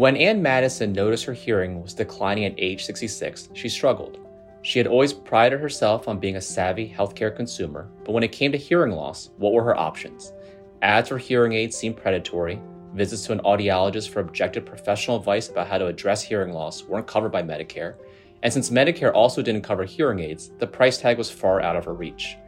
When Anne Madison noticed her hearing was declining at age 66, she struggled. She had always prided herself on being a savvy healthcare consumer, but when it came to hearing loss, what were her options? Ads for hearing aids seemed predatory, visits to an audiologist for objective professional advice about how to address hearing loss weren't covered by Medicare, and since Medicare also didn't cover hearing aids, the price tag was far out of her reach.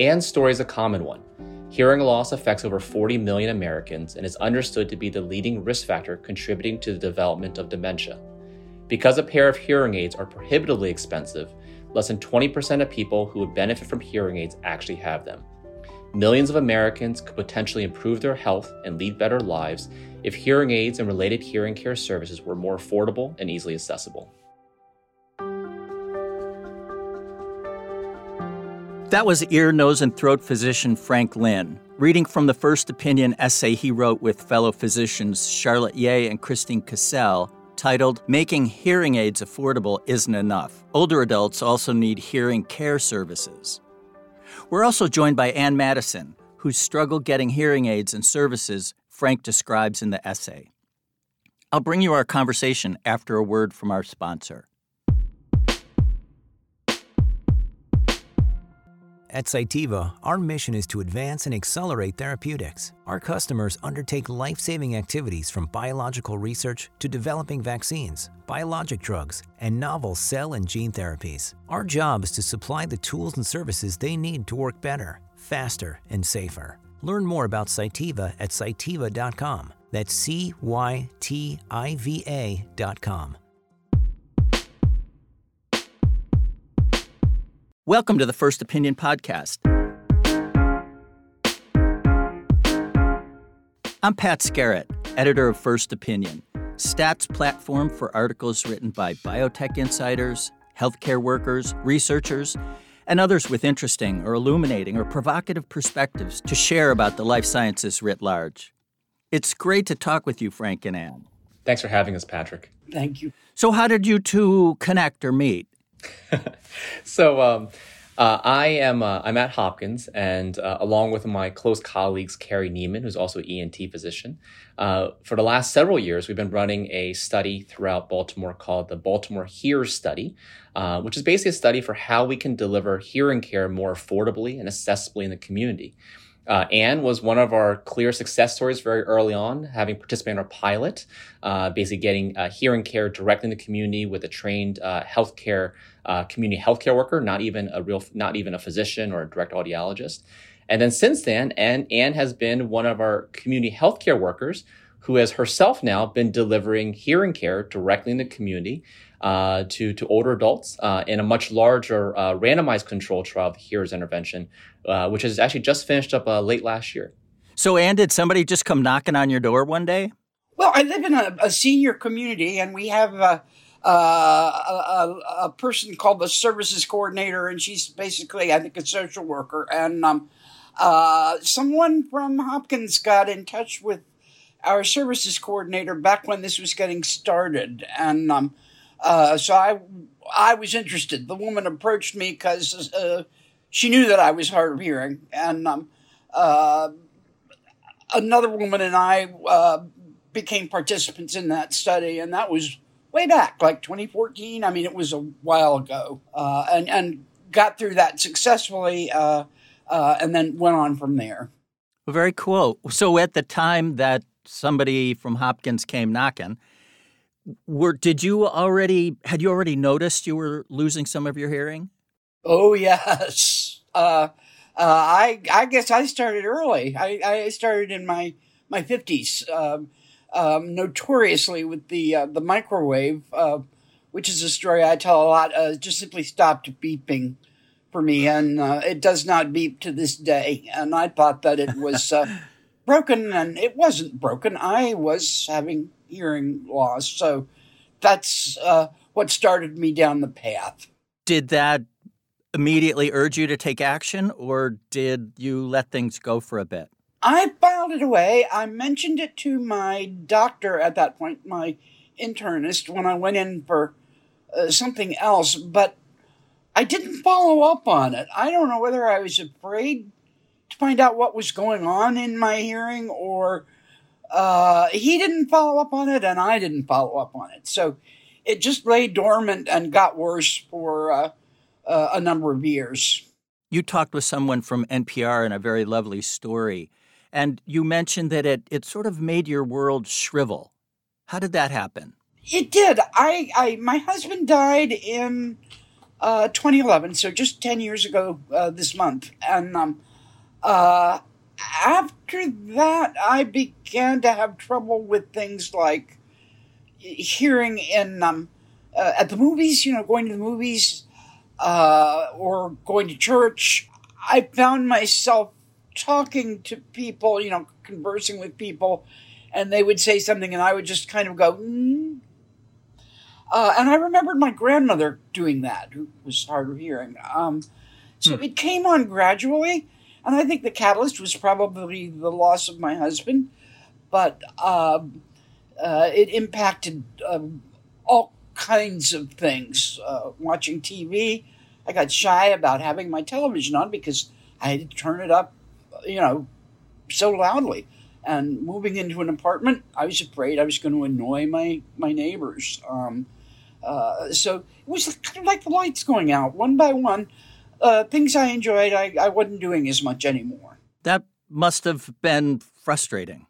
Anne's story is a common one. Hearing loss affects over 40 million Americans and is understood to be the leading risk factor contributing to the development of dementia. Because a pair of hearing aids are prohibitively expensive, less than 20% of people who would benefit from hearing aids actually have them. Millions of Americans could potentially improve their health and lead better lives if hearing aids and related hearing care services were more affordable and easily accessible. That was ear, nose, and throat physician Frank Lin, reading from the first opinion essay he wrote with fellow physicians Charlotte Yeh and Christine Cassel titled Making Hearing Aids Affordable Isn't Enough. Older adults also need hearing care services. We're also joined by Anne Madison, whose struggle getting hearing aids and services Frank describes in the essay. I'll bring you our conversation after a word from our sponsor. At Cytiva, our mission is to advance and accelerate therapeutics. Our customers undertake life saving activities from biological research to developing vaccines, biologic drugs, and novel cell and gene therapies. Our job is to supply the tools and services they need to work better, faster, and safer. Learn more about Cytiva at cytiva.com. That's C Y T I V A.com. Welcome to the First Opinion Podcast. I'm Pat Skerrett, editor of First Opinion, STAT's platform for articles written by biotech insiders, healthcare workers, researchers, and others with interesting or illuminating or provocative perspectives to share about the life sciences writ large. It's great to talk with you, Frank and Anne. Thanks for having us, Patrick. Thank you. So, how did you two connect or meet? so um, uh, I am uh, I'm at Hopkins, and uh, along with my close colleagues, Carrie Nieman, who's also an ENT physician, uh, for the last several years, we've been running a study throughout Baltimore called the Baltimore Hears Study, uh, which is basically a study for how we can deliver hearing care more affordably and accessibly in the community. Uh, Anne was one of our clear success stories very early on, having participated in our pilot, uh, basically getting uh, hearing care directly in the community with a trained uh, healthcare uh, community healthcare worker, not even a real, not even a physician or a direct audiologist. And then since then, Anne, Anne has been one of our community healthcare workers who has herself now been delivering hearing care directly in the community uh, to, to older adults uh, in a much larger uh, randomized control trial of hearers intervention, uh, which has actually just finished up uh, late last year. So, Anne, did somebody just come knocking on your door one day? Well, I live in a, a senior community, and we have a, a, a, a, person called the services coordinator, and she's basically, I think, a social worker. And um, uh, someone from Hopkins got in touch with our services coordinator back when this was getting started, and um, uh, so I I was interested. The woman approached me because uh, she knew that I was hard of hearing, and um, uh, another woman and I uh, became participants in that study, and that was way back, like 2014. I mean, it was a while ago, uh, and and got through that successfully, uh, and then went on from there. Very cool. So at the time that somebody from Hopkins came knocking, were did you already had you already noticed you were losing some of your hearing? Oh yes. Uh, uh, I I guess I started early. I, I started in my my fifties, um, um, notoriously with the uh, the microwave, uh, which is a story I tell a lot. Uh, just simply stopped beeping for me, and uh, it does not beep to this day. And I thought that it was broken, and it wasn't broken. I was having hearing loss. So that's uh, what started me down the path. Did that immediately urge you to take action, or did you let things go for a bit? I filed it away. I mentioned it to my doctor at that point, my internist, when I went in for uh, something else, but I didn't follow up on it. I don't know whether I was afraid to find out what was going on in my hearing or uh, he didn't follow up on it, and I didn't follow up on it. So it just lay dormant and got worse for uh, uh, a number of years. You talked with someone from NPR in a very lovely story, and you mentioned that it, it sort of made your world shrivel. How did that happen? It did. I, I my husband died in uh, 2011, so just 10 years ago uh, this month, and um, uh, after that, I began to have trouble with things like hearing in um, uh, at the movies. You know, going to the movies uh, or going to church. I found myself talking to people. You know, conversing with people, and they would say something, and I would just kind of go. Mm. Uh, and I remembered my grandmother doing that, who was hard of hearing. Um, so hmm. it came on gradually and I think the catalyst was probably the loss of my husband, but uh, uh, it impacted uh, all kinds of things. Uh, watching TV, I got shy about having my television on because I had to turn it up, you know, so loudly. And moving into an apartment, I was afraid I was going to annoy my my neighbors. Um, uh, so it was kind of like the lights going out one by one uh, things I enjoyed, I, I wasn't doing as much anymore. That must have been frustrating.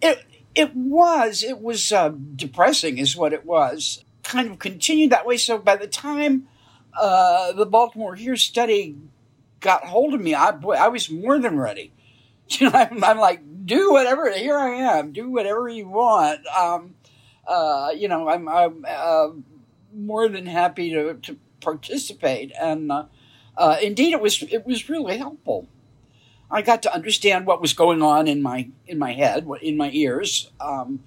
It it was. It was uh, depressing, is what it was. Kind of continued that way. So by the time uh, the Baltimore Hears study got hold of me, I boy, I was more than ready. You know, I'm, I'm like, do whatever. Here I am. Do whatever you want. Um, uh, you know, I'm, I'm uh, more than happy to, to participate. And uh, indeed, it was it was really helpful. I got to understand what was going on in my in my head, in my ears. Um,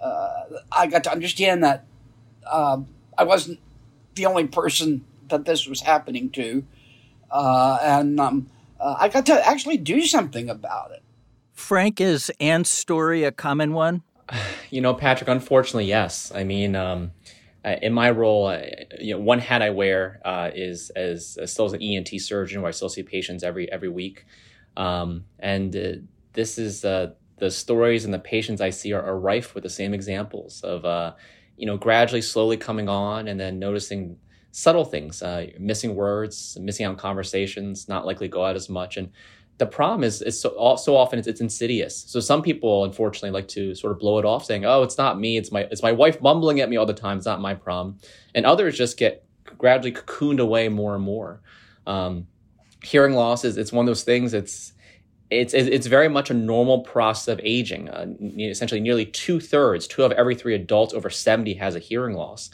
uh, I got to understand that uh, I wasn't the only person that this was happening to, uh, and um, uh, I got to actually do something about it. Frank, is Anne's story a common one? You know, Patrick. Unfortunately, yes. I mean. Um, uh, in my role, uh, you know, one hat I wear uh, is as, as, still as an ENT surgeon, where I still see patients every every week, um, and uh, this is uh, the stories and the patients I see are, are rife with the same examples of uh, you know gradually, slowly coming on, and then noticing subtle things, missing words, missing out conversations, not likely to go out as much, and the problem is, is so, so often it's, it's, insidious. So some people, unfortunately, like to sort of blow it off, saying, "Oh, it's not me. It's my it's my wife mumbling at me all the time. It's not my problem." And others just get gradually cocooned away more and more. Um, hearing loss is it's one of those things. It's it's it's very much a normal process of aging. Uh, essentially, nearly two thirds, two of every three adults over seventy has a hearing loss.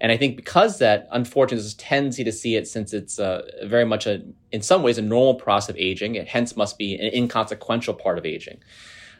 And I think because that, unfortunately, there's a tendency to see it since it's uh, very much a, in some ways, a normal process of aging. It hence must be an inconsequential part of aging.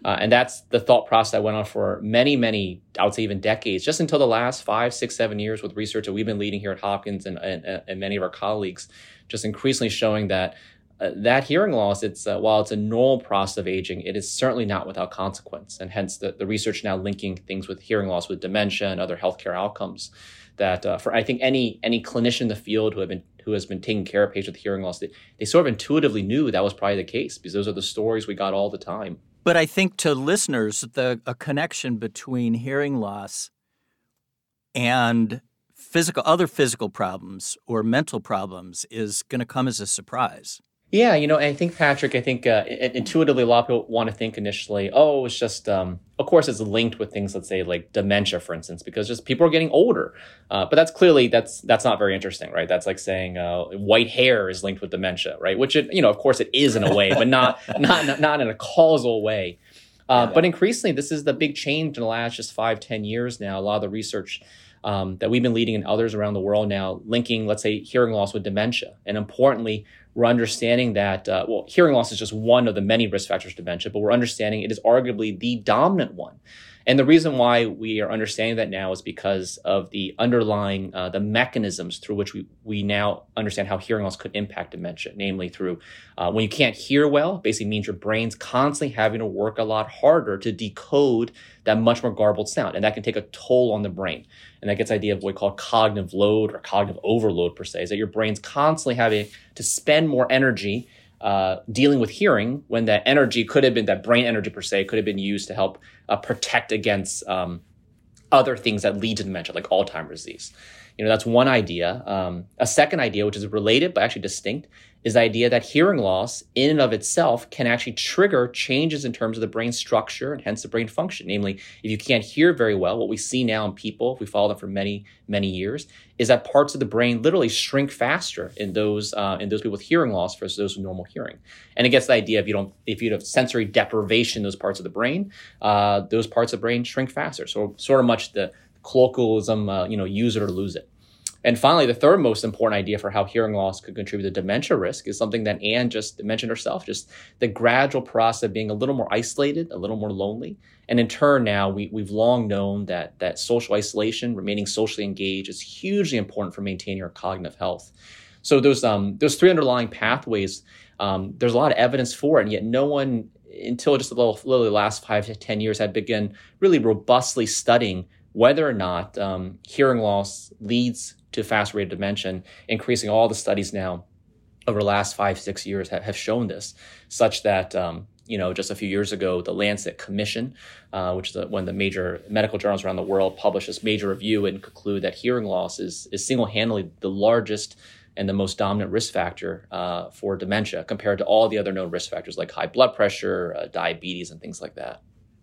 Uh, and that's the thought process that went on for many, many, I would say even decades, just until the last five, six, seven years with research that we've been leading here at Hopkins and, and, and many of our colleagues, just increasingly showing that uh, that hearing loss, it's uh, while it's a normal process of aging, it is certainly not without consequence. And hence the, the research now linking things with hearing loss with dementia and other healthcare outcomes that uh, for I think any any clinician in the field who have been who has been taking care of patients with hearing loss, they, they sort of intuitively knew that was probably the case because those are the stories we got all the time. But I think to listeners, the a connection between hearing loss and physical other physical problems or mental problems is going to come as a surprise. Yeah, you know, I think Patrick, I think uh, intuitively a lot of people want to think initially, oh, it's just, um, of course, it's linked with things, let's say like dementia, for instance, because just people are getting older. Uh, but that's clearly that's that's not very interesting, right? That's like saying uh, white hair is linked with dementia, right? Which it, you know, of course, it is in a way, but not not not in a causal way. Uh, but increasingly, this is the big change in the last just five, ten years now. A lot of the research um, that we've been leading and others around the world now linking, let's say, hearing loss with dementia, and importantly, we're understanding that, uh, well, hearing loss is just one of the many risk factors of dementia, but we're understanding it is arguably the dominant one. And the reason why we are understanding that now is because of the underlying, uh, the mechanisms through which we, we now understand how hearing loss could impact dementia, namely through uh, when you can't hear well, basically means your brain's constantly having to work a lot harder to decode that much more garbled sound. And that can take a toll on the brain. And that gets idea of what we call cognitive load or cognitive overload per se, is that your brain's constantly having to spend more energy uh, dealing with hearing when that energy could have been that brain energy per se could have been used to help uh, protect against um, other things that lead to dementia, like Alzheimer's disease. You know, that's one idea. Um, a second idea, which is related but actually distinct, is the idea that hearing loss in and of itself can actually trigger changes in terms of the brain structure and hence the brain function. Namely, if you can't hear very well, what we see now in people, if we follow them for many, many years, is that parts of the brain literally shrink faster in those uh, in those people with hearing loss versus those with normal hearing. And it gets the idea if you don't if you have sensory deprivation those parts of the brain, uh, those parts of the brain shrink faster. So sort of much the colloquialism, uh, you know, use it or lose it. And finally, the third most important idea for how hearing loss could contribute to dementia risk is something that Anne just mentioned herself, just the gradual process of being a little more isolated, a little more lonely. And in turn, now we, we've long known that, that social isolation, remaining socially engaged, is hugely important for maintaining our cognitive health. So those, um, those three underlying pathways, um, there's a lot of evidence for it, and yet no one until just a little, literally the last five to 10 years had begun really robustly studying whether or not um, hearing loss leads to fast rate of dementia, increasing all the studies now over the last five, six years have, have shown this, such that, um, you know, just a few years ago, the Lancet Commission, uh, which is one of the major medical journals around the world, published this major review and conclude that hearing loss is, is single-handedly the largest and the most dominant risk factor uh, for dementia compared to all the other known risk factors like high blood pressure, uh, diabetes, and things like that.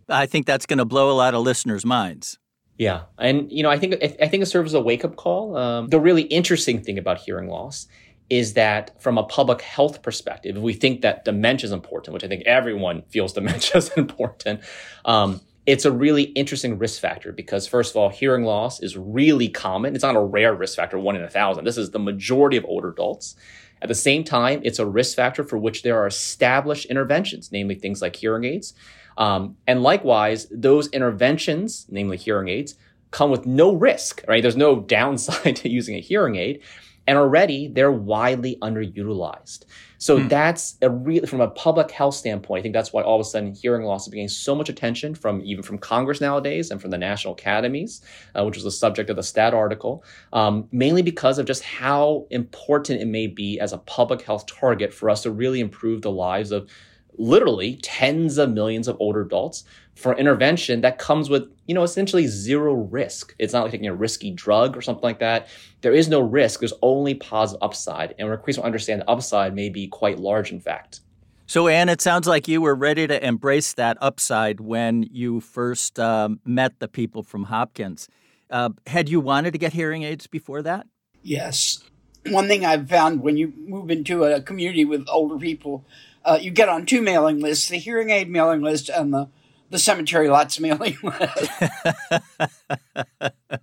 I think that's going to blow a lot of listeners' minds. Yeah, and you know, I think I think it serves as a wake up call. Um, the really interesting thing about hearing loss is that from a public health perspective, if we think that dementia is important, which I think everyone feels dementia is important, um, it's a really interesting risk factor because first of all, hearing loss is really common. It's not a rare risk factor, one in a thousand. This is the majority of older adults. At the same time, it's a risk factor for which there are established interventions, namely things like hearing aids um, and likewise, those interventions, namely hearing aids, come with no risk, right? There's no downside to using a hearing aid. And already they're widely underutilized. So hmm. that's a real, from a public health standpoint, I think that's why all of a sudden hearing loss is getting so much attention from even from Congress nowadays and from the national academies, uh, which was the subject of the STAT article, um, mainly because of just how important it may be as a public health target for us to really improve the lives of literally tens of millions of older adults for intervention that comes with, you know, essentially zero risk. It's not like taking a risky drug or something like that. There is no risk. There's only positive upside. And we're increasingly understand the upside may be quite large, in fact. So, Anne, it sounds like you were ready to embrace that upside when you first um, met the people from Hopkins. Uh, had you wanted to get hearing aids before that? Yes. One thing I've found when you move into a community with older people, uh, you get on two mailing lists: the hearing aid mailing list and the the cemetery lots mailing list.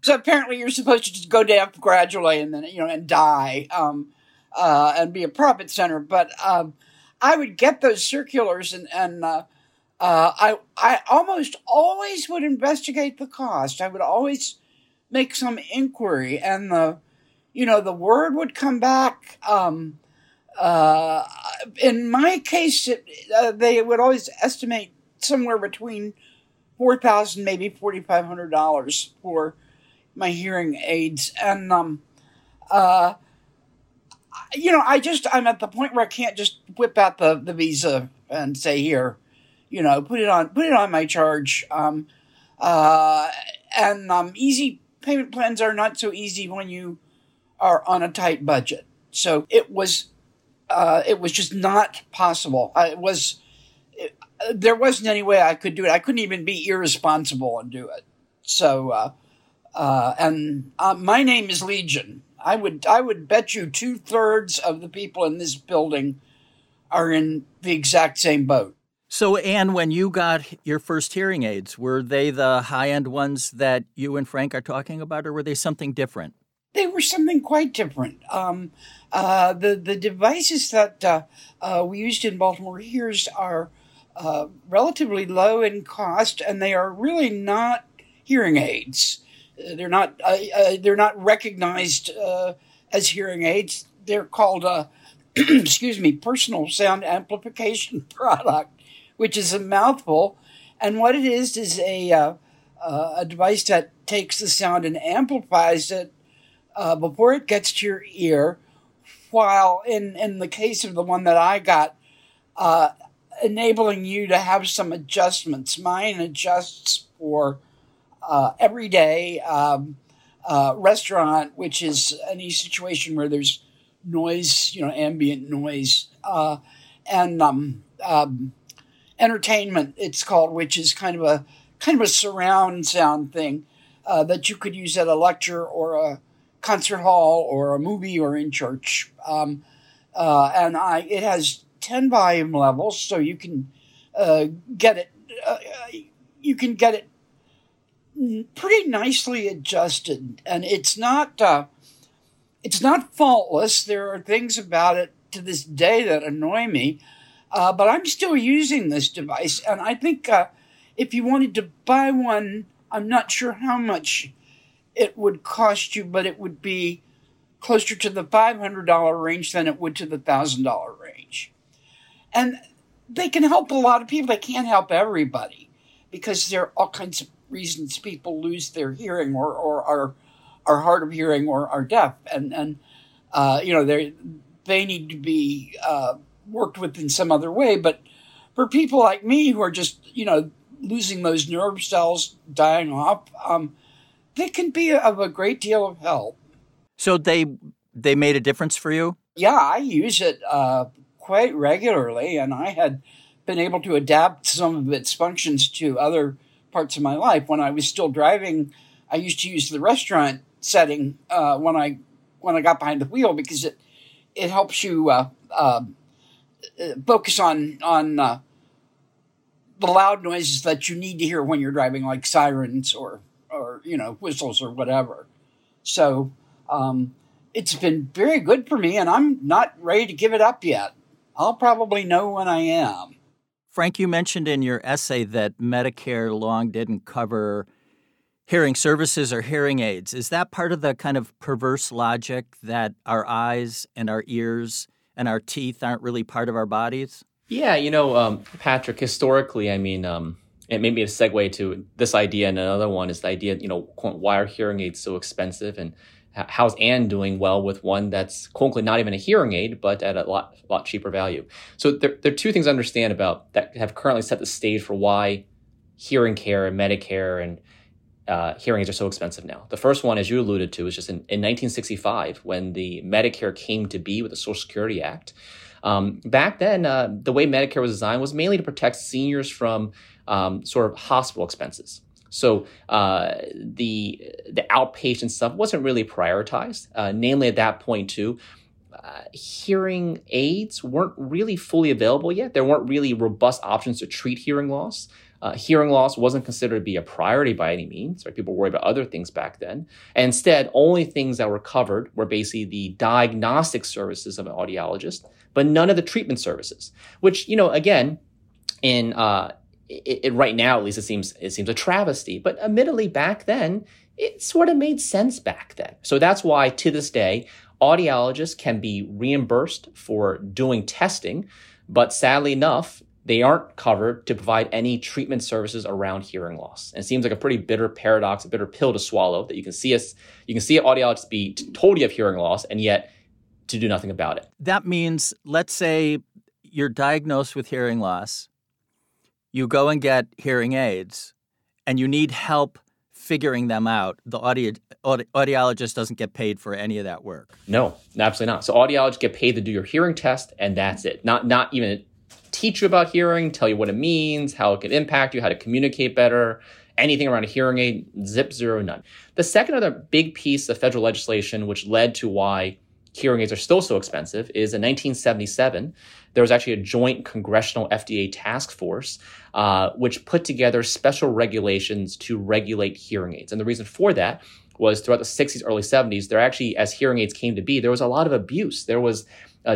so apparently, you're supposed to just go down gradually and then you know and die um, uh, and be a profit center. But um, I would get those circulars and and uh, uh, I I almost always would investigate the cost. I would always make some inquiry, and the you know the word would come back. Um, uh, in my case, it, uh, they would always estimate somewhere between four thousand, maybe forty five hundred dollars for my hearing aids, and um, uh, you know, I just I'm at the point where I can't just whip out the the Visa and say here, you know, put it on put it on my charge. Um, uh, and um, easy payment plans are not so easy when you are on a tight budget. So it was uh, it was just not possible. I, was it, there wasn't any way I could do it. I couldn't even be irresponsible and do it. So, uh, uh, and uh, my name is Legion. I would I would bet you two thirds of the people in this building are in the exact same boat. So, Anne, when you got your first hearing aids, were they the high end ones that you and Frank are talking about, or were they something different? They were something quite different. Um, uh, the the devices that uh, uh, we used in Baltimore Hears are uh, relatively low in cost, and they are really not hearing aids. Uh, they're not they're not recognized as hearing aids. They're called excuse me personal sound amplification product, which is a mouthful. And what it is is a a device that takes the sound and amplifies it before it gets to your ear while in in the case of the one that I got, uh, enabling you to have some adjustments. Mine adjusts for uh, everyday um, uh, restaurant, which is any situation where there's noise, you know, ambient noise, uh, and um, um, entertainment. It's called, which is kind of a kind of a surround sound thing uh, that you could use at a lecture or a concert hall or a movie or in church. Um, uh, and I, it has 10 volume levels, so you can uh, get it. Uh, you can get it pretty nicely adjusted, and it's not uh, it's not faultless. There are things about it to this day that annoy me, uh, but I'm still using this device, and I think uh, if you wanted to buy one, I'm not sure how much it would cost you, but it would be closer to the $500 range than it would to the $1,000 range. And they can help a lot of people. They can't help everybody because there are all kinds of reasons people lose their hearing or, or are, are hard of hearing or are deaf. And, and uh, you know, they they need to be uh, worked with in some other way. But for people like me who are just, you know, losing those nerve cells, dying off, um, they can be of a great deal of help. So they they made a difference for you? Yeah, I use it uh, quite regularly, and I had been able to adapt some of its functions to other parts of my life. When I was still driving, I used to use the restaurant setting uh, when I when I got behind the wheel because it it helps you uh, uh focus on on uh, the loud noises that you need to hear when you're driving, like sirens or or you know whistles or whatever. So um, it's been very good for me, and I'm not ready to give it up yet. I'll probably know when I am. Frank, you mentioned in your essay that Medicare long didn't cover hearing services or hearing aids. Is that part of the kind of perverse logic that our eyes and our ears and our teeth aren't really part of our bodies? Yeah, you know, um, Patrick, historically, I mean, um, it made me a segue to this idea, and another one is the idea, you know, why are hearing aids so expensive, and how's Anne doing well with one that's quote not even a hearing aid, but at a lot lot cheaper value. So there, there are two things I understand about that have currently set the stage for why hearing care and Medicare and uh, hearing aids are so expensive now. The first one, as you alluded to, is just in, in 1965 when the Medicare came to be with the Social Security Act. Um, back then, uh, the way Medicare was designed was mainly to protect seniors from um, sort of hospital expenses. So uh, the the outpatient stuff wasn't really prioritized. Uh, namely, at that point too, uh, hearing aids weren't really fully available yet. There weren't really robust options to treat hearing loss. Uh, hearing loss wasn't considered to be a priority by any means. Right? People worried about other things back then. And instead, only things that were covered were basically the diagnostic services of an audiologist, but none of the treatment services. Which, you know, again, in uh, it, it, right now at least it seems it seems a travesty. But admittedly, back then it sort of made sense back then. So that's why to this day, audiologists can be reimbursed for doing testing, but sadly enough, they aren't covered to provide any treatment services around hearing loss. And it seems like a pretty bitter paradox, a bitter pill to swallow that you can see us, you can see audiologists be told you have hearing loss and yet to do nothing about it. That means, let's say you're diagnosed with hearing loss, you go and get hearing aids, and you need help figuring them out, the audi- audiologist doesn't get paid for any of that work. No, absolutely not. So audiologists get paid to do your hearing test, and that's it. Not not even teach you about hearing, tell you what it means, how it can impact you, how to communicate better, anything around a hearing aid, zip zero, none. The second other big piece of federal legislation, which led to why hearing aids are still so expensive, is in 1977, there was actually a joint congressional FDA task force uh, which put together special regulations to regulate hearing aids. And the reason for that was throughout the 60s, early 70s, there actually, as hearing aids came to be, there was a lot of abuse. There was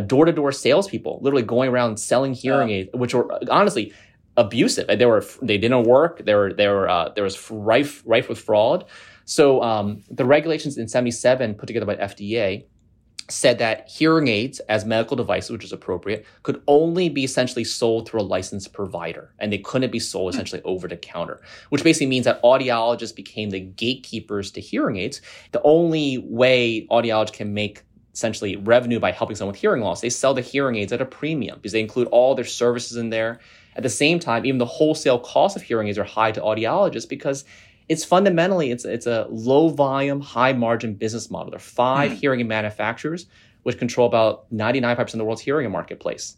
door to door salespeople literally going around selling hearing aids, which were honestly abusive. They were they didn't work. They were they were uh, there was rife rife with fraud. So um, the regulations in '77 put together by FDA said that hearing aids as medical devices, which is appropriate, could only be essentially sold through a licensed provider and they couldn't be sold hmm. essentially over the counter, which basically means that audiologists became the gatekeepers to hearing aids. The only way audiologists can make essentially revenue by helping someone with hearing loss. They sell the hearing aids at a premium because they include all their services in there. At the same time, even the wholesale cost of hearing aids are high to audiologists because it's fundamentally it's it's a low volume, high margin business model. There are five mm. hearing aid manufacturers which control about 99% of the world's hearing marketplace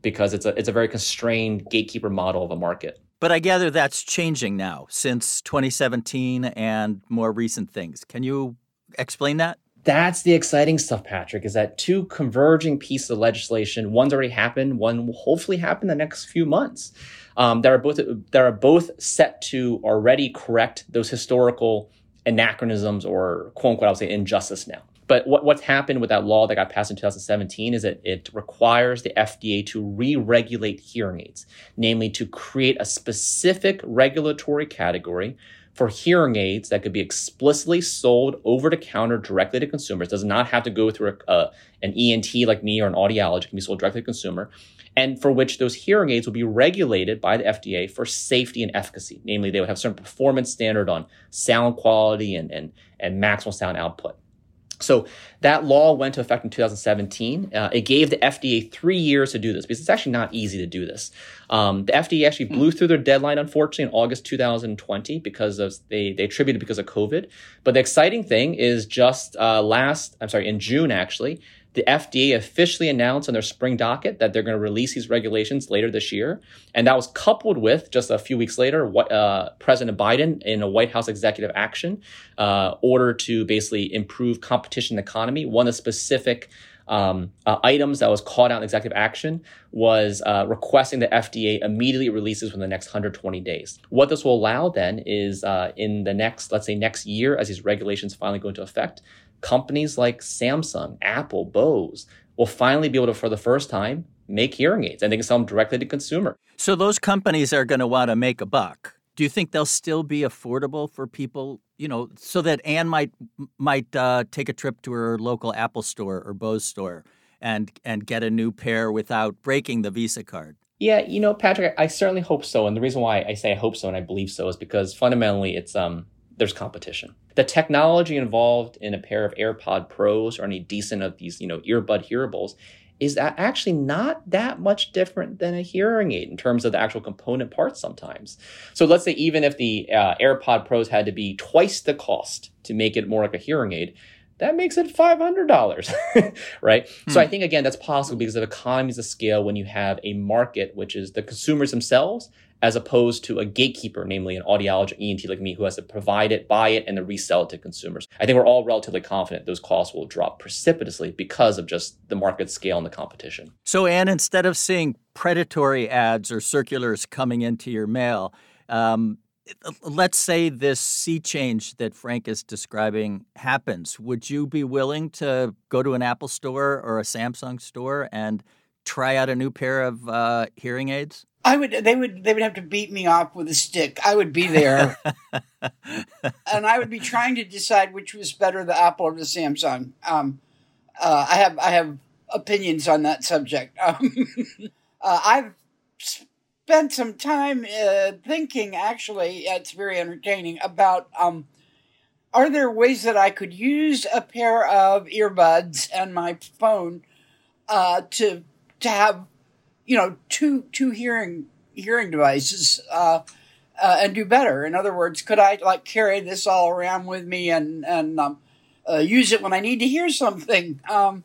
because it's a it's a very constrained gatekeeper model of a market. But I gather that's changing now since 2017 and more recent things. Can you explain that? That's the exciting stuff, Patrick, is that two converging pieces of legislation. One's already happened, one will hopefully happen the next few months. Um, that are both that are both set to already correct those historical anachronisms or quote unquote I would say injustice now. But what, what's happened with that law that got passed in 2017 is that it requires the FDA to re-regulate hearing aids, namely to create a specific regulatory category for hearing aids that could be explicitly sold over the counter directly to consumers. Does not have to go through a, uh, an ENT like me or an audiologist. It can be sold directly to consumer and for which those hearing aids will be regulated by the FDA for safety and efficacy. Namely, they would have certain performance standard on sound quality and, and, and maximal sound output. So that law went to effect in 2017. Uh, it gave the FDA three years to do this because it's actually not easy to do this. Um, the FDA actually blew through their deadline, unfortunately, in August 2020 because of they they attributed because of COVID. But the exciting thing is just uh, last, I'm sorry, in June actually, the FDA officially announced on their spring docket that they're going to release these regulations later this year. And that was coupled with just a few weeks later, what, uh, President Biden in a White House executive action, uh, order to basically improve competition economy. One of the specific um, uh, items that was called out in executive action was uh, requesting the FDA immediately releases within the next 120 days. What this will allow then is uh, in the next, let's say next year, as these regulations finally go into effect, companies like Samsung, Apple, Bose will finally be able to, for the first time, make hearing aids and they can sell them directly to consumer. So those companies are going to want to make a buck. Do you think they'll still be affordable for people, you know, so that Anne might might uh, take a trip to her local Apple store or Bose store and and get a new pair without breaking the Visa card? Yeah, you know, Patrick, I certainly hope so. And the reason why I say I hope so and I believe so is because fundamentally it's um there's competition. The technology involved in a pair of AirPod Pros or any decent of these, you know, earbud hearables is actually not that much different than a hearing aid in terms of the actual component parts sometimes. So let's say even if the uh, AirPod Pros had to be twice the cost to make it more like a hearing aid, that makes it $500, right? Hmm. So I think, again, that's possible because of economies of scale when you have a market, which is the consumers themselves as opposed to a gatekeeper, namely an audiologist ENT like me, who has to provide it, buy it, and then resell it to consumers. I think we're all relatively confident those costs will drop precipitously because of just the market scale and the competition. So, Anne, instead of seeing predatory ads or circulars coming into your mail, um, let's say this sea change that Frank is describing happens. Would you be willing to go to an Apple store or a Samsung store and try out a new pair of uh, hearing aids? I would. They would. They would have to beat me off with a stick. I would be there, and I would be trying to decide which was better, the Apple or the Samsung. Um, uh, I have. I have opinions on that subject. Um, uh, I've spent some time uh, thinking. Actually, it's very entertaining about. Um, are there ways that I could use a pair of earbuds and my phone uh, to to have you know two two hearing hearing devices uh, uh, and do better. In other words, could I like carry this all around with me and and um, uh, use it when I need to hear something? Um,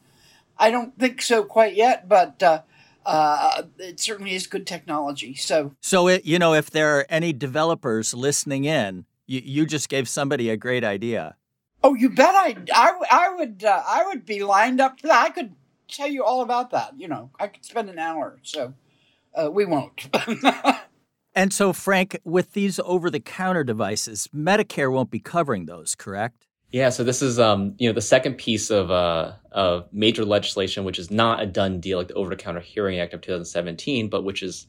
I don't think so quite yet, but uh, uh, it certainly is good technology. So, so it, you know, if there are any developers listening in, you, you just gave somebody a great idea. Oh, you bet I, I, I would, uh, I would be lined up for that. I could tell you all about that. You know, I could spend an hour, so uh, we won't. and so, Frank, with these over-the-counter devices, Medicare won't be covering those, correct? Yeah, so this is um, you know the second piece of uh, of major legislation, which is not a done deal like the Over the Counter Hearing Act of 2017, but which is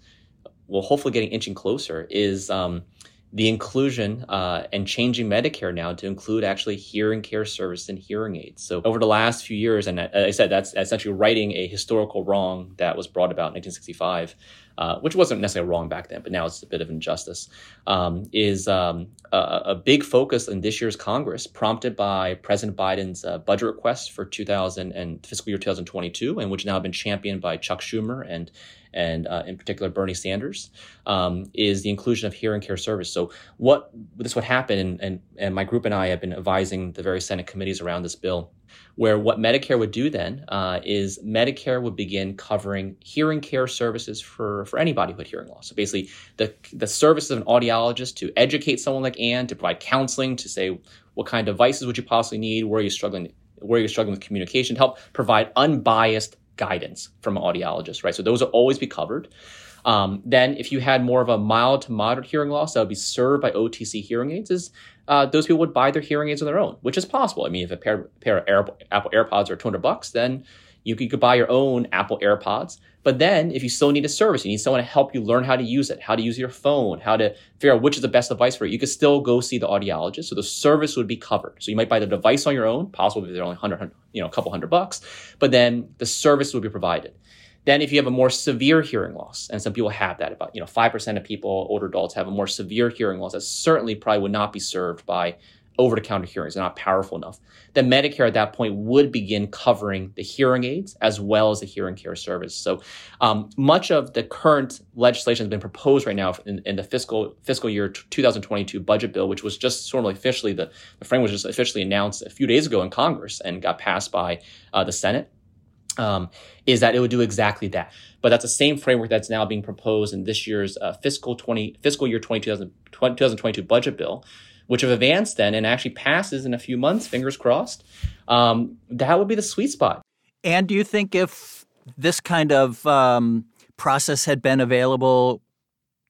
well, hopefully getting inching closer. Is um, the inclusion uh, and changing Medicare now to include actually hearing care service and hearing aids. So over the last few years, and I said that's essentially righting a historical wrong that was brought about in 1965. uh, which wasn't necessarily wrong back then, but now it's a bit of injustice, um, is um, a, a, big focus in this year's Congress, prompted by President Biden's uh, budget request for 2000 and fiscal year 2022, and which now have been championed by Chuck Schumer and and uh, in particular Bernie Sanders, um, is the inclusion of hearing care service. So what this would happen, and, and, and my group and I have been advising the various Senate committees around this bill where what Medicare would do then uh, is Medicare would begin covering hearing care services for, for anybody with hearing loss. So basically, the, the services of an audiologist to educate someone like Anne, to provide counseling, to say what kind of devices would you possibly need, where are you struggling, where are you struggling with communication, to help provide unbiased guidance from an audiologist, right? So those will always be covered. Um, then, if you had more of a mild to moderate hearing loss that would be served by OTC hearing aids, is uh, those people would buy their hearing aids on their own, which is possible. I mean, if a pair, pair of Air, Apple AirPods are 200 bucks, then you could, you could buy your own Apple AirPods. But then, if you still need a service, you need someone to help you learn how to use it, how to use your phone, how to figure out which is the best device for you. You could still go see the audiologist. So the service would be covered. So you might buy the device on your own, possibly they're only 100, you know, a couple hundred bucks, but then the service would be provided. Then, if you have a more severe hearing loss, and some people have that, about you know five percent of people, older adults, have a more severe hearing loss that certainly probably would not be served by over-the-counter hearings. They're not powerful enough. Then Medicare at that point would begin covering the hearing aids as well as the hearing care service. So um, much of the current legislation has been proposed right now in, in the fiscal fiscal year 2022 budget bill, which was just sort of officially the, the frame was just officially announced a few days ago in Congress and got passed by uh, the Senate um, is that it would do exactly that. But that's the same framework that's now being proposed in this year's uh, fiscal 20 fiscal year 20, 2022 budget bill, which have advanced then and actually passes in a few months, fingers crossed, um, that would be the sweet spot. And do you think if this kind of um, process had been available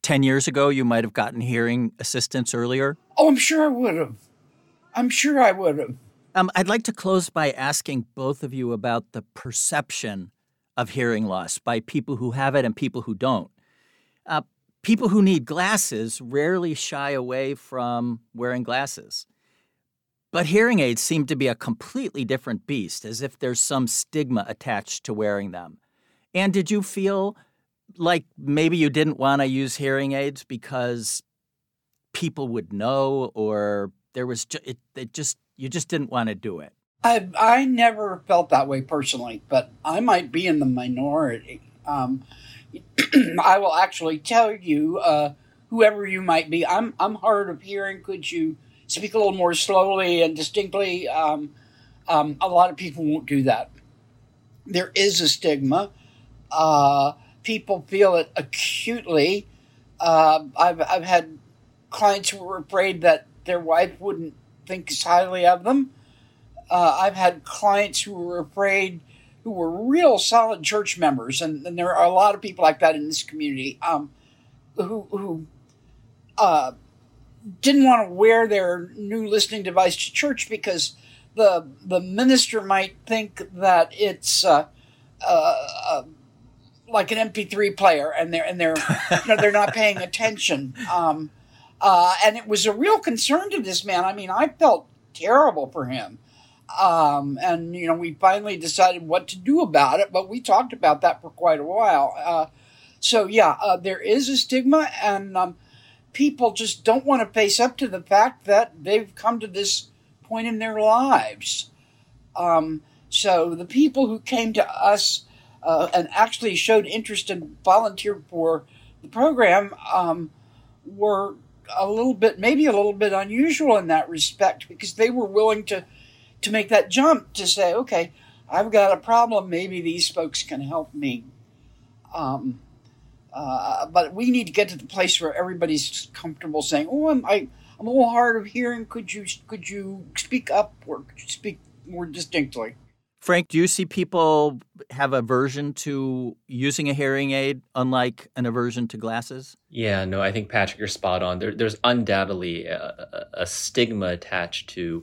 10 years ago, you might have gotten hearing assistance earlier? Oh, I'm sure I would have. I'm sure I would have. Um, I'd like to close by asking both of you about the perception of hearing loss by people who have it and people who don't. Uh, people who need glasses rarely shy away from wearing glasses. But hearing aids seem to be a completely different beast, as if there's some stigma attached to wearing them. And did you feel like maybe you didn't want to use hearing aids because people would know, or there was ju- it, it just you just didn't want to do it. I I never felt that way personally, but I might be in the minority. Um, I will actually tell you, uh, whoever you might be, I'm I'm hard of hearing. Could you speak a little more slowly and distinctly? Um, um, a lot of people won't do that. There is a stigma. Uh, people feel it acutely. Uh, I've I've had clients who were afraid that their wife wouldn't think as highly of them. Uh, I've had clients who were afraid, who were real solid church members, and, and there are a lot of people like that in this community, um, who, who uh, didn't want to wear their new listening device to church because the the minister might think that it's uh, uh, uh like an MP3 player, and they're and they're you know, they're not paying attention. Um, uh, and it was a real concern to this man. I mean, I felt terrible for him. Um, and, you know, we finally decided what to do about it, but we talked about that for quite a while. Uh, so, yeah, uh, there is a stigma, and um, people just don't want to face up to the fact that they've come to this point in their lives. Um, so, the people who came to us uh, and actually showed interest and volunteered for the program um, were a little bit, maybe a little bit unusual in that respect because they were willing to to make that jump to say, okay, I've got a problem. Maybe these folks can help me. Um, uh, but we need to get to the place where everybody's comfortable saying, "Oh, I'm I, am i am a little hard of hearing. Could you could you speak up or speak more distinctly?" Frank, do you see people have aversion to using a hearing aid, unlike an aversion to glasses? Yeah, no, I think Patrick, you're spot on. There, there's undoubtedly a, a, stigma attached to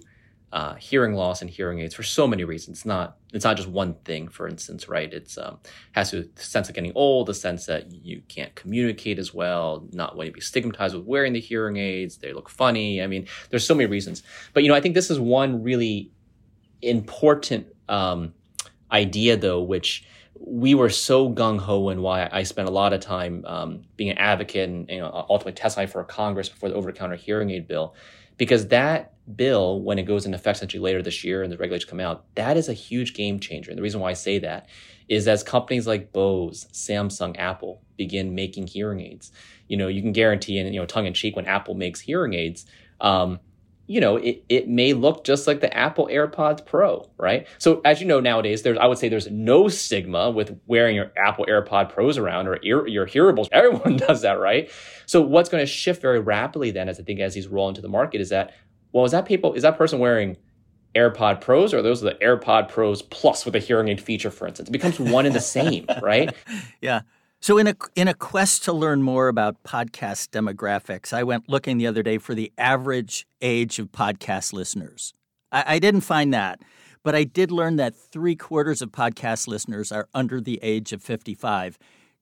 uh, hearing loss and hearing aids for so many reasons. It's not it's not just one thing. For instance, right? It's um, has to the sense of getting old, the sense that you can't communicate as well, not wanting to be stigmatized with wearing the hearing aids. They look funny. I mean, there's so many reasons. But you know, I think this is one really important um, idea, though, which we were so gung ho and why I spent a lot of time um, being an advocate and you know, ultimately testifying for Congress before the over the counter hearing aid bill. Because that bill, when it goes into effect essentially later this year and the regulations come out, that is a huge game changer. And the reason why I say that is as companies like Bose, Samsung, Apple begin making hearing aids, you know, you can guarantee, and you know, tongue in cheek, when Apple makes hearing aids, um, you know, it, it may look just like the Apple AirPods Pro, right? So as you know nowadays, there's I would say there's no stigma with wearing your Apple AirPod Pros around or ear, your hearables. Everyone does that, right? So what's going to shift very rapidly then, as I think as these roll into the market, is that well, is that people is that person wearing AirPod Pros or those are the AirPod Pros Plus with a hearing aid feature, for instance? It becomes one and the same, right? Yeah. So, in a, in a quest to learn more about podcast demographics, I went looking the other day for the average age of podcast listeners. I, I didn't find that, but I did learn that three quarters of podcast listeners are under the age of 55,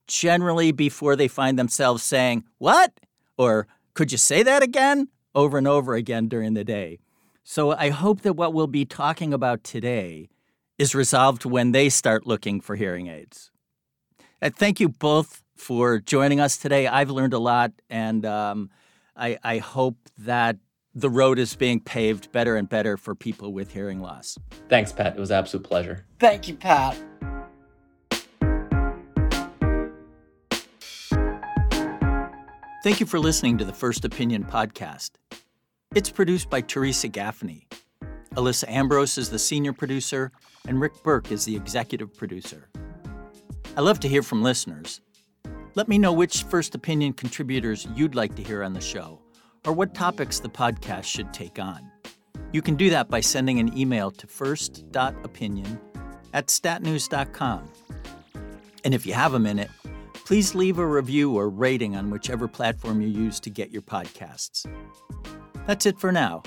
generally before they find themselves saying, What? Or, Could you say that again? Over and over again during the day. So, I hope that what we'll be talking about today is resolved when they start looking for hearing aids. And thank you both for joining us today. I've learned a lot, and um, I, I hope that the road is being paved better and better for people with hearing loss. Thanks, Pat. It was an absolute pleasure. Thank you, Pat. Thank you for listening to the First Opinion podcast. It's produced by Theresa Gaffney. Alyssa Ambrose is the senior producer, and Rick Berke is the executive producer. I love to hear from listeners. Let me know which First Opinion contributors you'd like to hear on the show, or what topics the podcast should take on. You can do that by sending an email to first.opinion at statnews.com. And if you have a minute, please leave a review or rating on whichever platform you use to get your podcasts. That's it for now.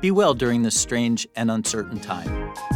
Be well during this strange and uncertain time.